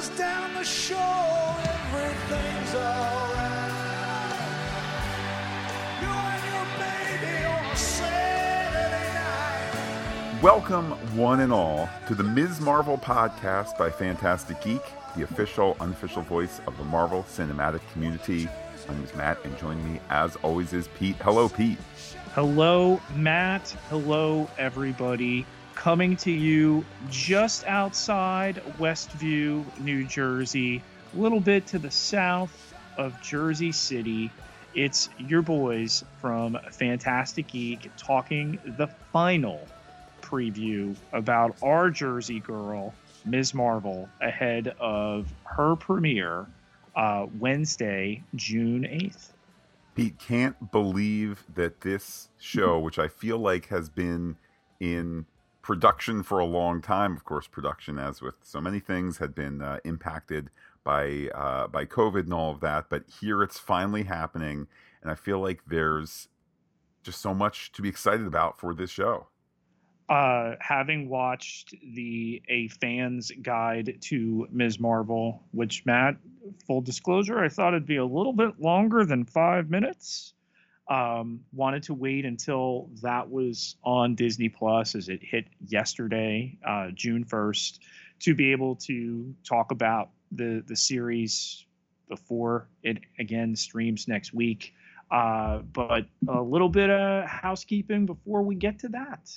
cruise down the shore, everything's alright. You and your baby on a Saturday night. Welcome, one and all, to the Ms. Marvel podcast by Phantastic Geek, the official, unofficial voice of the Marvel cinematic community. My name is Matt, and joining me, as always, is Pete. Hello, Pete. Hello, Matt. Hello, everybody. Coming to you just outside Westview, New Jersey, a little bit to the south of Jersey City. It's your boys from Phantastic Geek talking the final preview about our Jersey girl, Ms. Marvel, ahead of her premiere uh, Wednesday, June 8th. Pete can't believe that this show, which I feel like has been in production for a long time, of course, production, as with so many things, had been uh, impacted by uh, by COVID and all of that. But here it's finally happening, and I feel like there's just so much to be excited about for this show. Uh, having watched the a fan's guide to Ms. Marvel, which Matt, full disclosure, I thought it'd be a little bit longer than five minutes. Um, wanted to wait until that was on Disney Plus as it hit yesterday, uh, June first, to be able to talk about the the series before it again streams next week. Uh, but a little bit of housekeeping before we get to that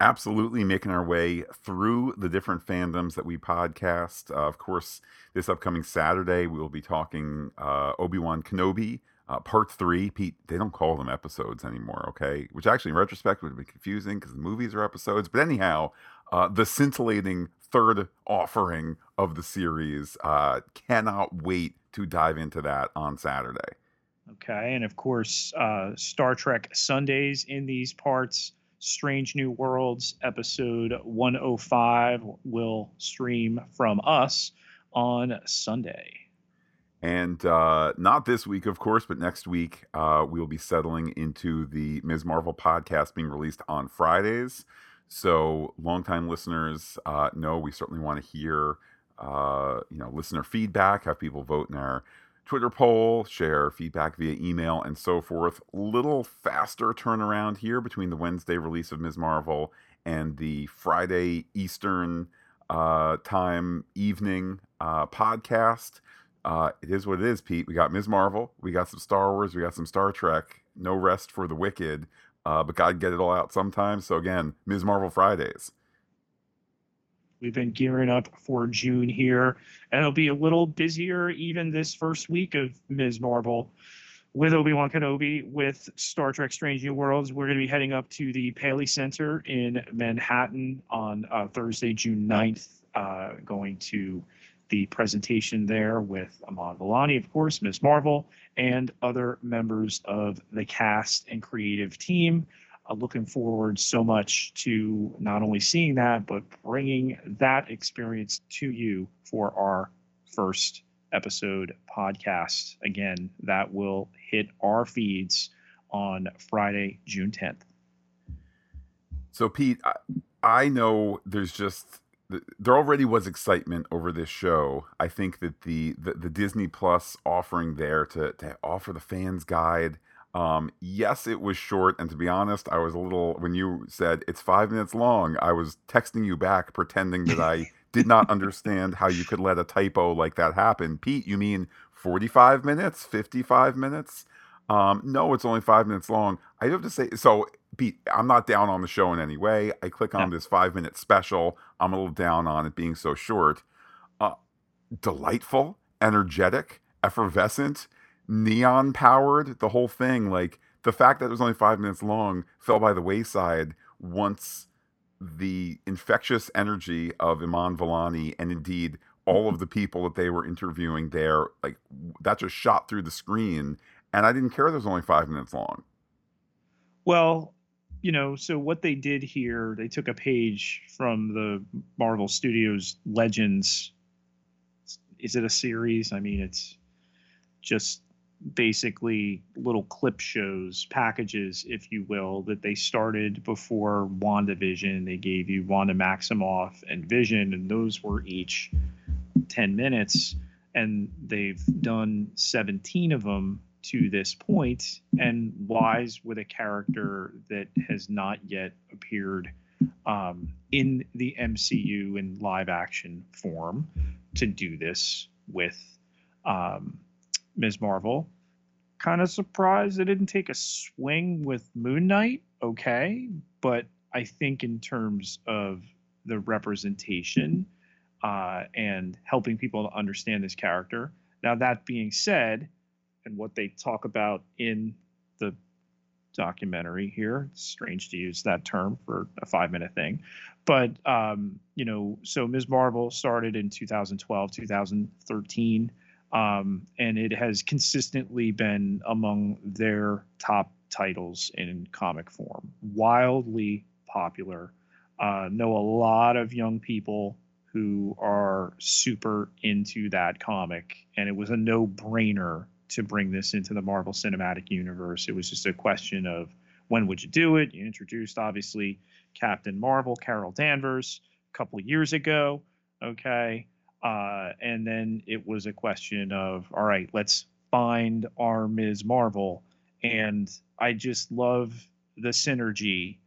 absolutely making our way through the different fandoms that we podcast. Uh, of course, this upcoming Saturday, we will be talking uh, Obi Wan Kenobi. Uh, part three, Pete, they don't call them episodes anymore, okay? Which actually, in retrospect, would been confusing because the movies are episodes. But anyhow, uh, the scintillating third offering of the series. Uh, cannot wait to dive into that on Saturday. Okay. And of course, uh, Star Trek Sundays in these parts Strange New Worlds episode 105 will stream from us on Sunday. And uh, not this week, of course, but next week uh, we'll be settling into the Ms. Marvel podcast being released on Fridays. So, longtime listeners uh, know we certainly want to hear, uh, you know, listener feedback, have people vote in our Twitter poll, share feedback via email, and so forth. Little faster turnaround here between the Wednesday release of Ms. Marvel and the Friday Eastern uh, time evening uh, podcast. Uh, it is what it is, Pete. We got Ms. Marvel, we got some Star Wars, we got some Star Trek. No rest for the wicked, uh, but God get it all out sometime. So again, Ms. Marvel Fridays. We've been gearing up for June here, and it'll be a little busier even this first week of Ms. Marvel with Obi Wan Kenobi, with Star Trek Strange New Worlds. We're going to be heading up to the Paley Center in Manhattan on uh, Thursday, June 9th, uh, going to the presentation there with Iman Vellani, of course, Ms. Marvel, and other members of the cast and creative team uh, looking forward so much to not only seeing that, but bringing that experience to you for our first episode podcast. Again, that will hit our feeds on Friday, June 10th. So, Pete, I, I know there's just there already was excitement over this show. I think that the the, the Disney Plus offering there to to offer the fans guide um, yes, it was short, and to be honest, I was a little when you said it's five minutes long. I was texting you back, pretending that I did not understand how you could let a typo like that happen. Pete, you mean forty-five minutes, fifty-five minutes? Um, no, it's only five minutes long. I have to say, so Pete, I'm not down on the show in any way. I click on this five-minute special. I'm a little down on it being so short. Uh, delightful, energetic, effervescent neon powered, the whole thing. Like the fact that it was only five minutes long fell by the wayside once the infectious energy of Iman Vellani and indeed all of the people that they were interviewing there, like that just shot through the screen. And I didn't care that it was only five minutes long. Well, you know, so what they did here, they took a page from the Marvel Studios Legends. Is it a series? I mean, it's just basically little clip shows, packages, if you will, that they started before WandaVision. They gave you Wanda Maximoff and Vision, and those were each 10 minutes, and they've done 17 of them to this point, and lies with a character that has not yet appeared um, in the MCU in live action form to do this with um, Ms. Marvel. Kind of surprised they didn't take a swing with Moon Knight. Okay, but I think in terms of the representation uh, and helping people to understand this character. Now, that being said, and what they talk about in the documentary here. It's strange to use that term for a five minute thing. But, um, you know, so Ms. Marvel started in 2012, 2013, um, and it has consistently been among their top titles in comic form. Wildly popular. Uh, know a lot of young people who are super into that comic, and it was a no brainer to bring this into the Marvel Cinematic Universe. It was just a question of when would you do it? You introduced obviously Captain Marvel, Carol Danvers, a couple years ago. Okay. Uh, and then it was a question of, all right, let's find our Ms. Marvel. And I just love the synergy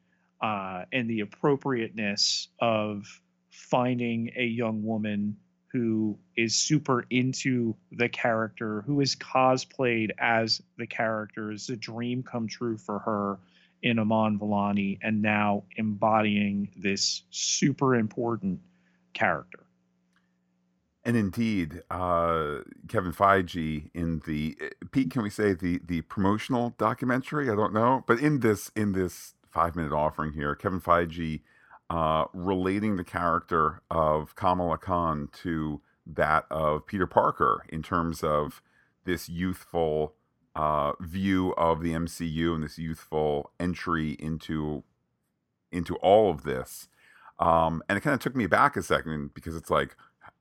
uh, and the appropriateness of finding a young woman who is super into the character, who is cosplayed as the character. is a dream come true for her in Iman Vellani and now embodying this super important character. And indeed, uh, Kevin Feige in the Pete, can we say the the promotional documentary? I don't know, but in this in this five minute offering here, Kevin Feige uh, relating the character of Kamala Khan to that of Peter Parker in terms of this youthful uh, view of the MCU and this youthful entry into into all of this. Um, and it kind of took me back a second because it's like,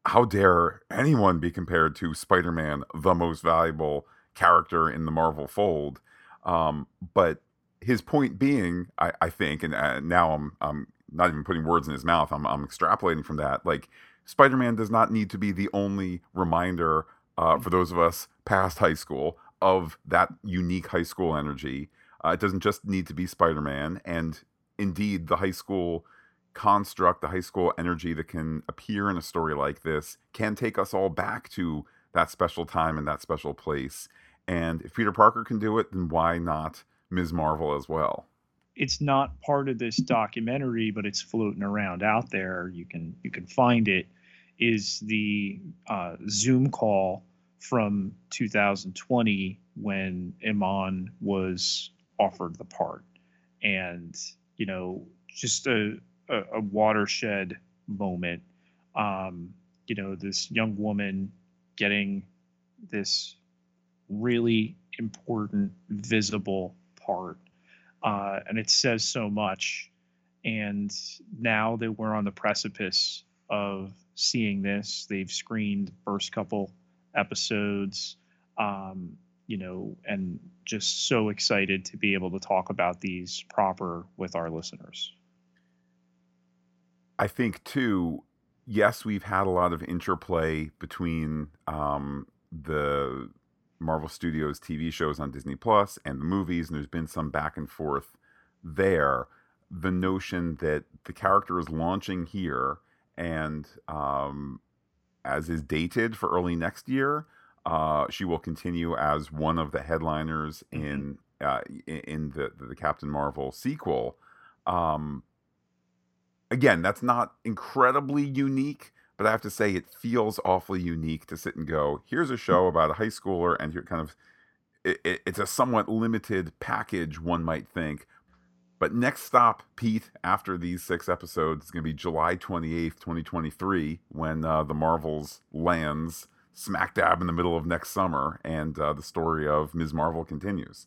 how dare anyone be compared to Spider-Man, the most valuable character in the Marvel fold? Um, but his point being, I, I think, and uh, now I'm, I'm not even putting words in his mouth. I'm, I'm extrapolating from that. Like Spider Man does not need to be the only reminder uh, for those of us past high school of that unique high school energy. Uh, it doesn't just need to be Spider Man. And indeed, the high school construct, the high school energy that can appear in a story like this can take us all back to that special time and that special place. And if Peter Parker can do it, then why not Ms. Marvel as well? It's not part of this documentary, but it's floating around out there. You can you can find it. Is the uh, Zoom call from 2020 when Iman was offered the part, and you know just a a, a watershed moment. Um, you know this young woman getting this really important visible part uh, and it says so much. And now that we're on the precipice of seeing this, they've screened first couple episodes, um, you know, and just so excited to be able to talk about these proper with our listeners. I think too. Yes, we've had a lot of interplay between um, the Marvel Studios TV shows on Disney Plus and the movies, and there's been some back and forth there. The notion that the character is launching here and um, as is dated for early next year, uh, she will continue as one of the headliners mm-hmm. in uh, in the the Captain Marvel sequel. Um, again, that's not incredibly unique, but I have to say it feels awfully unique to sit and go, here's a show about a high schooler, and you're kind of, it, it, it's a somewhat limited package, one might think. But next stop, Pete, after these six episodes, is going to be July 28th, 2023, when uh, the Marvels lands smack dab in the middle of next summer, and uh, the story of Ms. Marvel continues.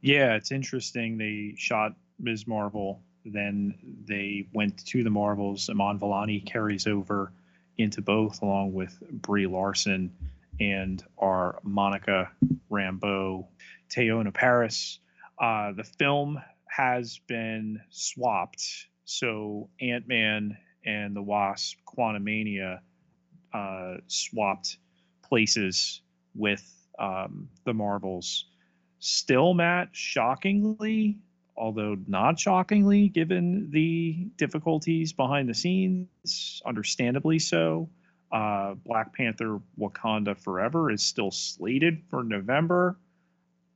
Yeah, it's interesting. They shot Ms. Marvel, then they went to the Marvels. Iman Vellani carries over into both, along with Brie Larson and our Monica Rambeau, Teyonah Parris. Uh, the film has been swapped. So Ant Man and the Wasp Quantumania uh, swapped places with um, the Marvels. Still, Matt, shockingly, although not shockingly, given the difficulties behind the scenes, understandably so, uh, Black Panther Wakanda Forever is still slated for November.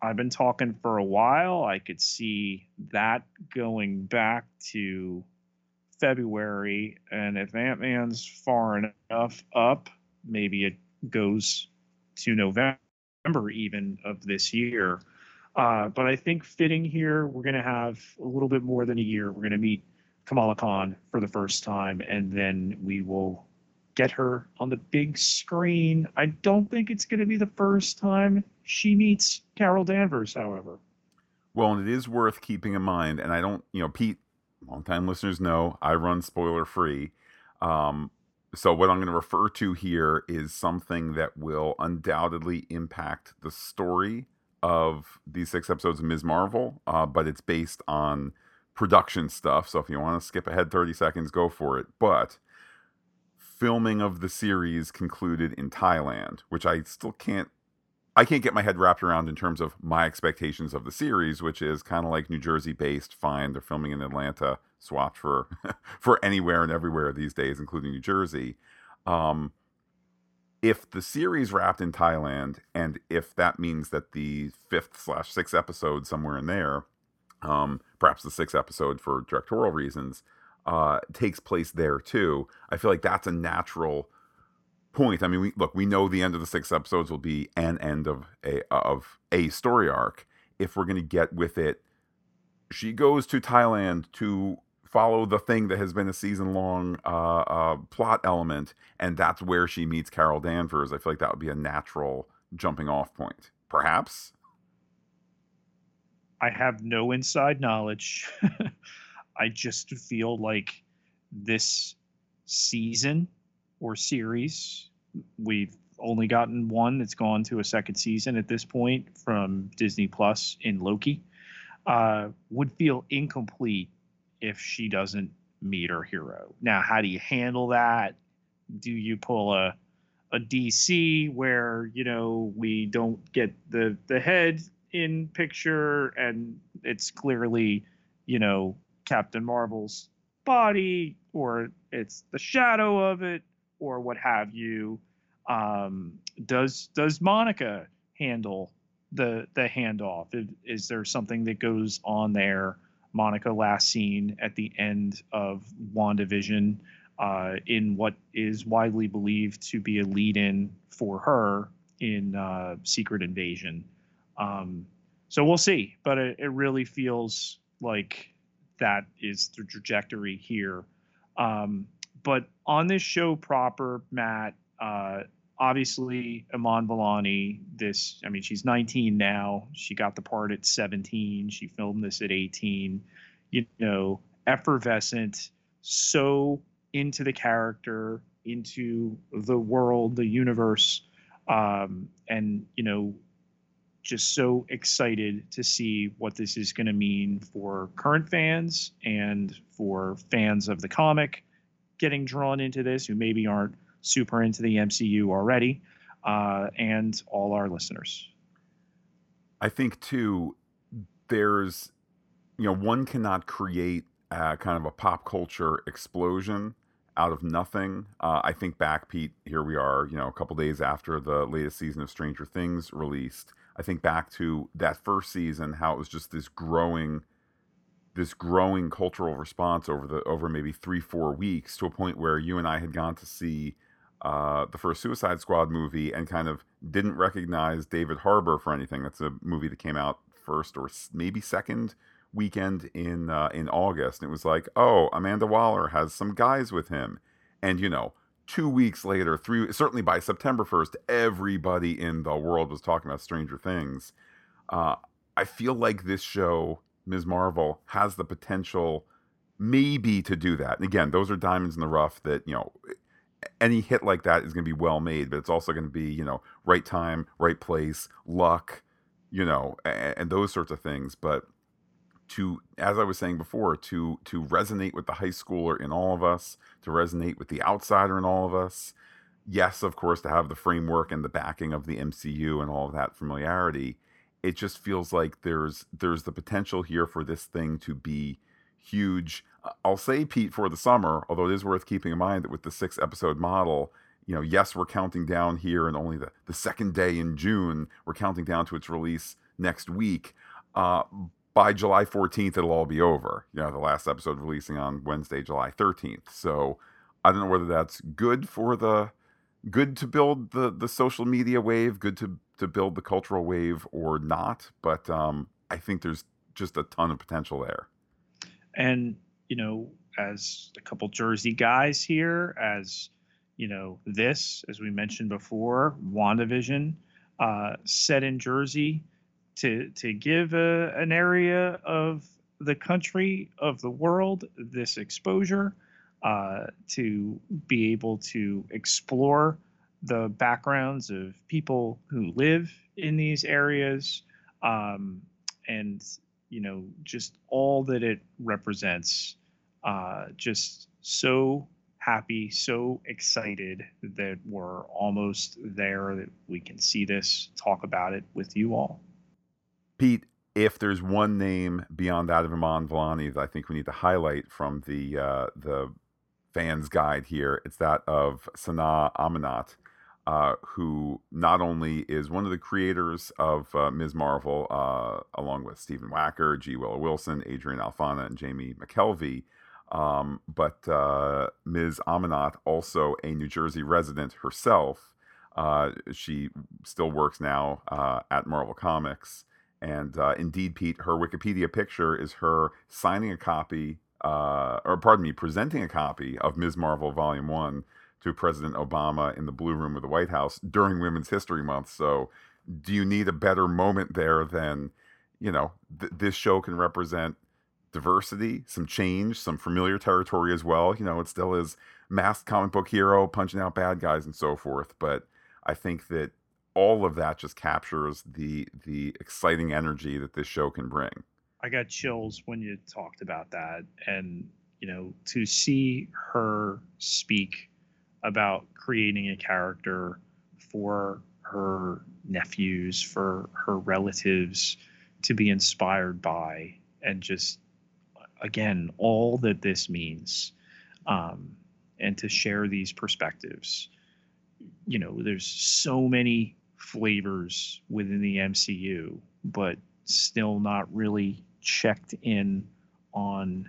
I've been talking for a while. I could see that going back to February. And if Ant Man's far enough up, maybe it goes to November even of this year. Uh, but I think fitting here, we're going to have a little bit more than a year. We're going to meet Kamala Khan for the first time, and then we will get her on the big screen. I don't think it's going to be the first time she meets Carol Danvers, however. Well, and it is worth keeping in mind, and I don't, you know, Pete, longtime listeners know I run spoiler free. Um, so what I'm going to refer to here is something that will undoubtedly impact the story of these six episodes of Ms. Marvel, uh, but it's based on production stuff. So if you want to skip ahead 30 seconds, go for it. But filming of the series concluded in Thailand, which I still can't I can't get my head wrapped around in terms of my expectations of the series, which is kind of like New Jersey based. Fine, they're filming in Atlanta, swapped for for anywhere and everywhere these days, including New Jersey. Um, if the series wrapped in Thailand, and if that means that the fifth slash sixth episode somewhere in there, um, perhaps the sixth episode for directorial reasons, uh, takes place there too. I feel like that's a natural point. I mean, we, look, we know the end of the six episodes will be an end of a of a story arc. If we're going to get with it, she goes to Thailand to follow the thing that has been a season long uh, uh, plot element, and that's where she meets Carol Danvers. I feel like that would be a natural jumping off point. Perhaps. I have no inside knowledge. I just feel like this season or series, we've only gotten one that's gone to a second season at this point from Disney Plus in Loki, uh, would feel incomplete if she doesn't meet her hero. Now, how do you handle that? Do you pull a a DC where you know we don't get the the head in picture and it's clearly you know Captain Marvel's body, or it's the shadow of it, or what have you. Um, does does Monica handle the the handoff? Is there something that goes on there? Monica last seen at the end of WandaVision uh, in what is widely believed to be a lead-in for her in uh, Secret Invasion. Um, so we'll see, but it, it really feels like that is the trajectory here. Um, but on this show proper, Matt, uh, obviously Iman Vellani, this, I mean, she's 19 now. She got the part at 17. She filmed this at 18. You know, effervescent, so into the character, into the world, the universe, um, and, you know, just so excited to see what this is going to mean for current fans and for fans of the comic getting drawn into this who maybe aren't super into the MCU already, uh, and all our listeners. I think, too, there's, you know, one cannot create kind of a pop culture explosion out of nothing. Uh, I think back, Pete, here we are, you know, a couple days after the latest season of Stranger Things released I think back to that first season, how it was just this growing, this growing cultural response over the over maybe three four weeks to a point where you and I had gone to see uh, the first Suicide Squad movie and kind of didn't recognize David Harbour for anything. That's a movie that came out first or maybe second weekend in uh, in August, and it was like, oh, Amanda Waller has some guys with him, and you know two weeks later, three certainly by September first, everybody in the world was talking about Stranger Things. Uh, I feel like this show, Ms. Marvel, has the potential maybe to do that. And again, those are diamonds in the rough that you know any hit like that is going to be well made, but it's also going to be you know right time, right place, luck, you know, and, and those sorts of things. But to as i was saying before to to resonate with the high schooler in all of us to resonate with the outsider in all of us yes, of course, to have the framework and the backing of the MCU and all of that familiarity, it just feels like there's there's the potential here for this thing to be huge. I'll say Pete for the summer, although it is worth keeping in mind that with the six episode model, you know, yes, we're counting down here and only the, the second day in June, we're counting down to its release next week. Uh, by July 14th, it'll all be over. You know, the last episode releasing on Wednesday, July 13th. So I don't know whether that's good for the good to build the the social media wave, good to to build the cultural wave or not. But um, I think there's just a ton of potential there. And you know, as a couple Jersey guys here, as you know, this as we mentioned before, WandaVision, uh, set in Jersey, to to give a, an area of the country of the world this exposure uh, to be able to explore the backgrounds of people who live in these areas um, and you know just all that it represents uh, just so happy so excited that we're almost there that we can see this talk about it with you all pete if there's one name beyond that of Iman Vellani that I think we need to highlight from the uh, the fans guide here. It's that of Sana Amanat, uh, who not only is one of the creators of uh, Ms. Marvel, uh, along with Stephen Wacker, G. Willow Wilson, Adrian Alphona, and Jamie McKelvie, um, but uh, Ms. Amanat, also a New Jersey resident herself. Uh, she still works now at Marvel Comics. And indeed, Pete, her Wikipedia picture is her signing a copy or pardon me, presenting a copy of Ms. Marvel Volume 1 to President Obama in the Blue Room of the White House during Women's History Month. So, do you need a better moment there than, you know, th- this show can represent diversity, some change, some familiar territory as well? You know, it still is masked comic book hero punching out bad guys and so forth. But I think that all of that just captures the the exciting energy that this show can bring. I got chills when you talked about that. And, you know, to see her speak about creating a character for her nephews, for her relatives to be inspired by, and just, again, all that this means, um, and to share these perspectives. You know, there's so many flavors within the MCU, but still not really checked in on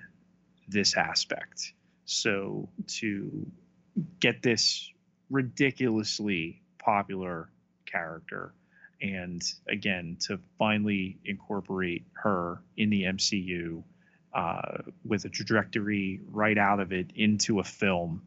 this aspect. So to get this ridiculously popular character and again to finally incorporate her in the MCU uh, with a trajectory right out of it into a film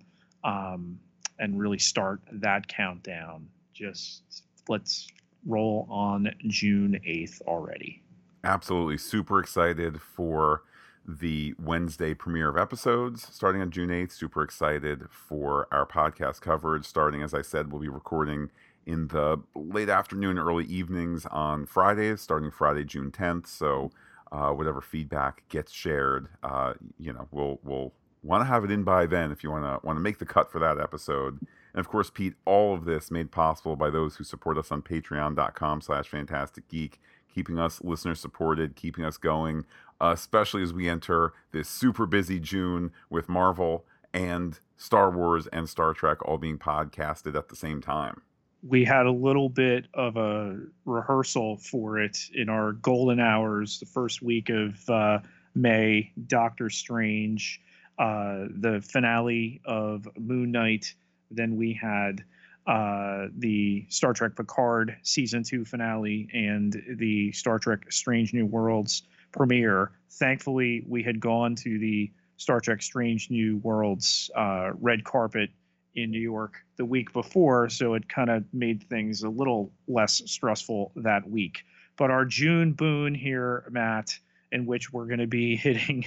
um, and really start that countdown. Just let's roll on June 8th already. Absolutely. Super excited for the Wednesday premiere of episodes starting on June 8th. Super excited for our podcast coverage starting, as I said, we'll be recording in the late afternoon, early evenings on Fridays, starting Friday, June 10th. So, uh, whatever feedback gets shared, uh, you know, we'll we'll want to have it in by then if you want to want to make the cut for that episode. And of course, Pete, all of this made possible by those who support us on patreon.com slash phantastic geek keeping us listener supported, keeping us going, uh, especially as we enter this super busy June with Marvel and Star Wars and Star Trek all being podcasted at the same time. We had a little bit of a rehearsal for it in our golden hours the first week of uh, May, Doctor Strange, uh, the finale of Moon Knight. Then we had uh, the Star Trek Picard season two finale and the Star Trek Strange New Worlds premiere. Thankfully, we had gone to the Star Trek Strange New Worlds uh, red carpet in New York the week before, so it kind of made things a little less stressful that week. But our June boon here, Matt, in which we're going to be hitting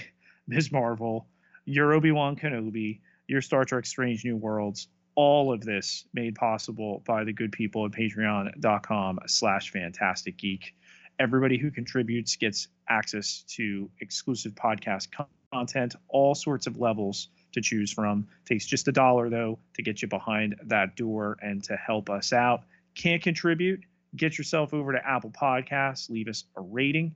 Ms. Marvel, your Obi Wan Kenobi, your Star Trek Strange New Worlds, all of this made possible by the good people at patreon.com slash phantastic geek everybody who contributes gets access to exclusive podcast content all sorts of levels to choose from. Takes just a dollar though to get you behind that door and to help us out. Can't contribute? Get yourself over to Apple Podcasts, leave us a rating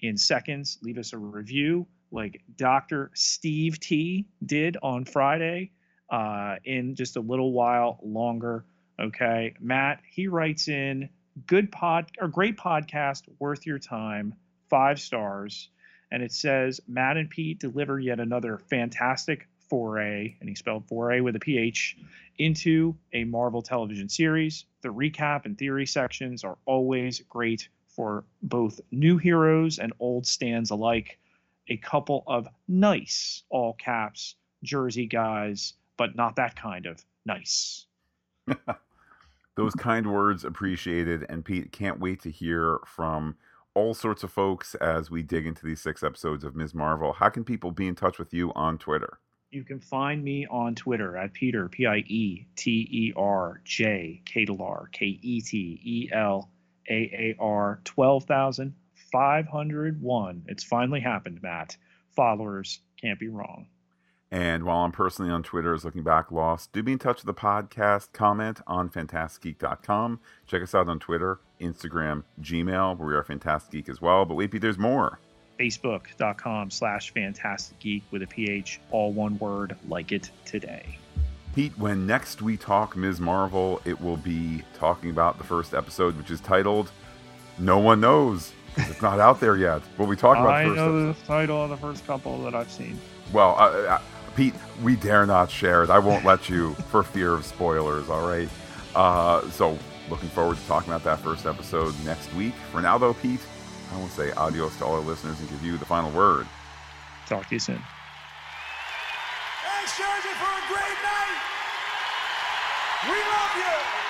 in seconds, leave us a review like Dr. Steve T did on Friday uh, in just a little while longer. Okay. Matt, he writes in good pod or great podcast, worth your time, five stars. And it says Matt and Pete deliver yet another fantastic foray, and he spelled foray with a PH, into a Marvel television series. The recap and theory sections are always great for both new heroes and old stands alike. A couple of nice, all caps, Jersey guys, but not that kind of nice. Those kind words appreciated. And Pete, can't wait to hear from all sorts of folks as we dig into these six episodes of Ms. Marvel. How can people be in touch with you on Twitter? You can find me on Twitter at Peter, P I E T E R J, Ketelaar, K E T E L A A R, 12,501. It's finally happened, Matt. Followers can't be wrong. And while I'm personally on Twitter as Looking Back Lost, do be in touch with the podcast. Comment on phantasticgeek.com. Check us out on Twitter, Instagram, Gmail, where we are Phantastic Geek as well. But wait, Pete, there's more. Facebook.com slash Phantastic Geek with a PH, all one word, like it today. Pete, when next we talk Ms. Marvel, it will be talking about the first episode, which is titled No One Knows. It's not out there yet. Will we talk about I the first know episode? the title of the first couple that I've seen. Well, uh, uh, Pete, we dare not share it. I won't let you for fear of spoilers, all right? Uh, so, looking forward to talking about that first episode next week. For now, though, Pete, I will say adios to all our listeners and give you the final word. Talk to you soon. Thanks, Jersey, for a great night. We love you.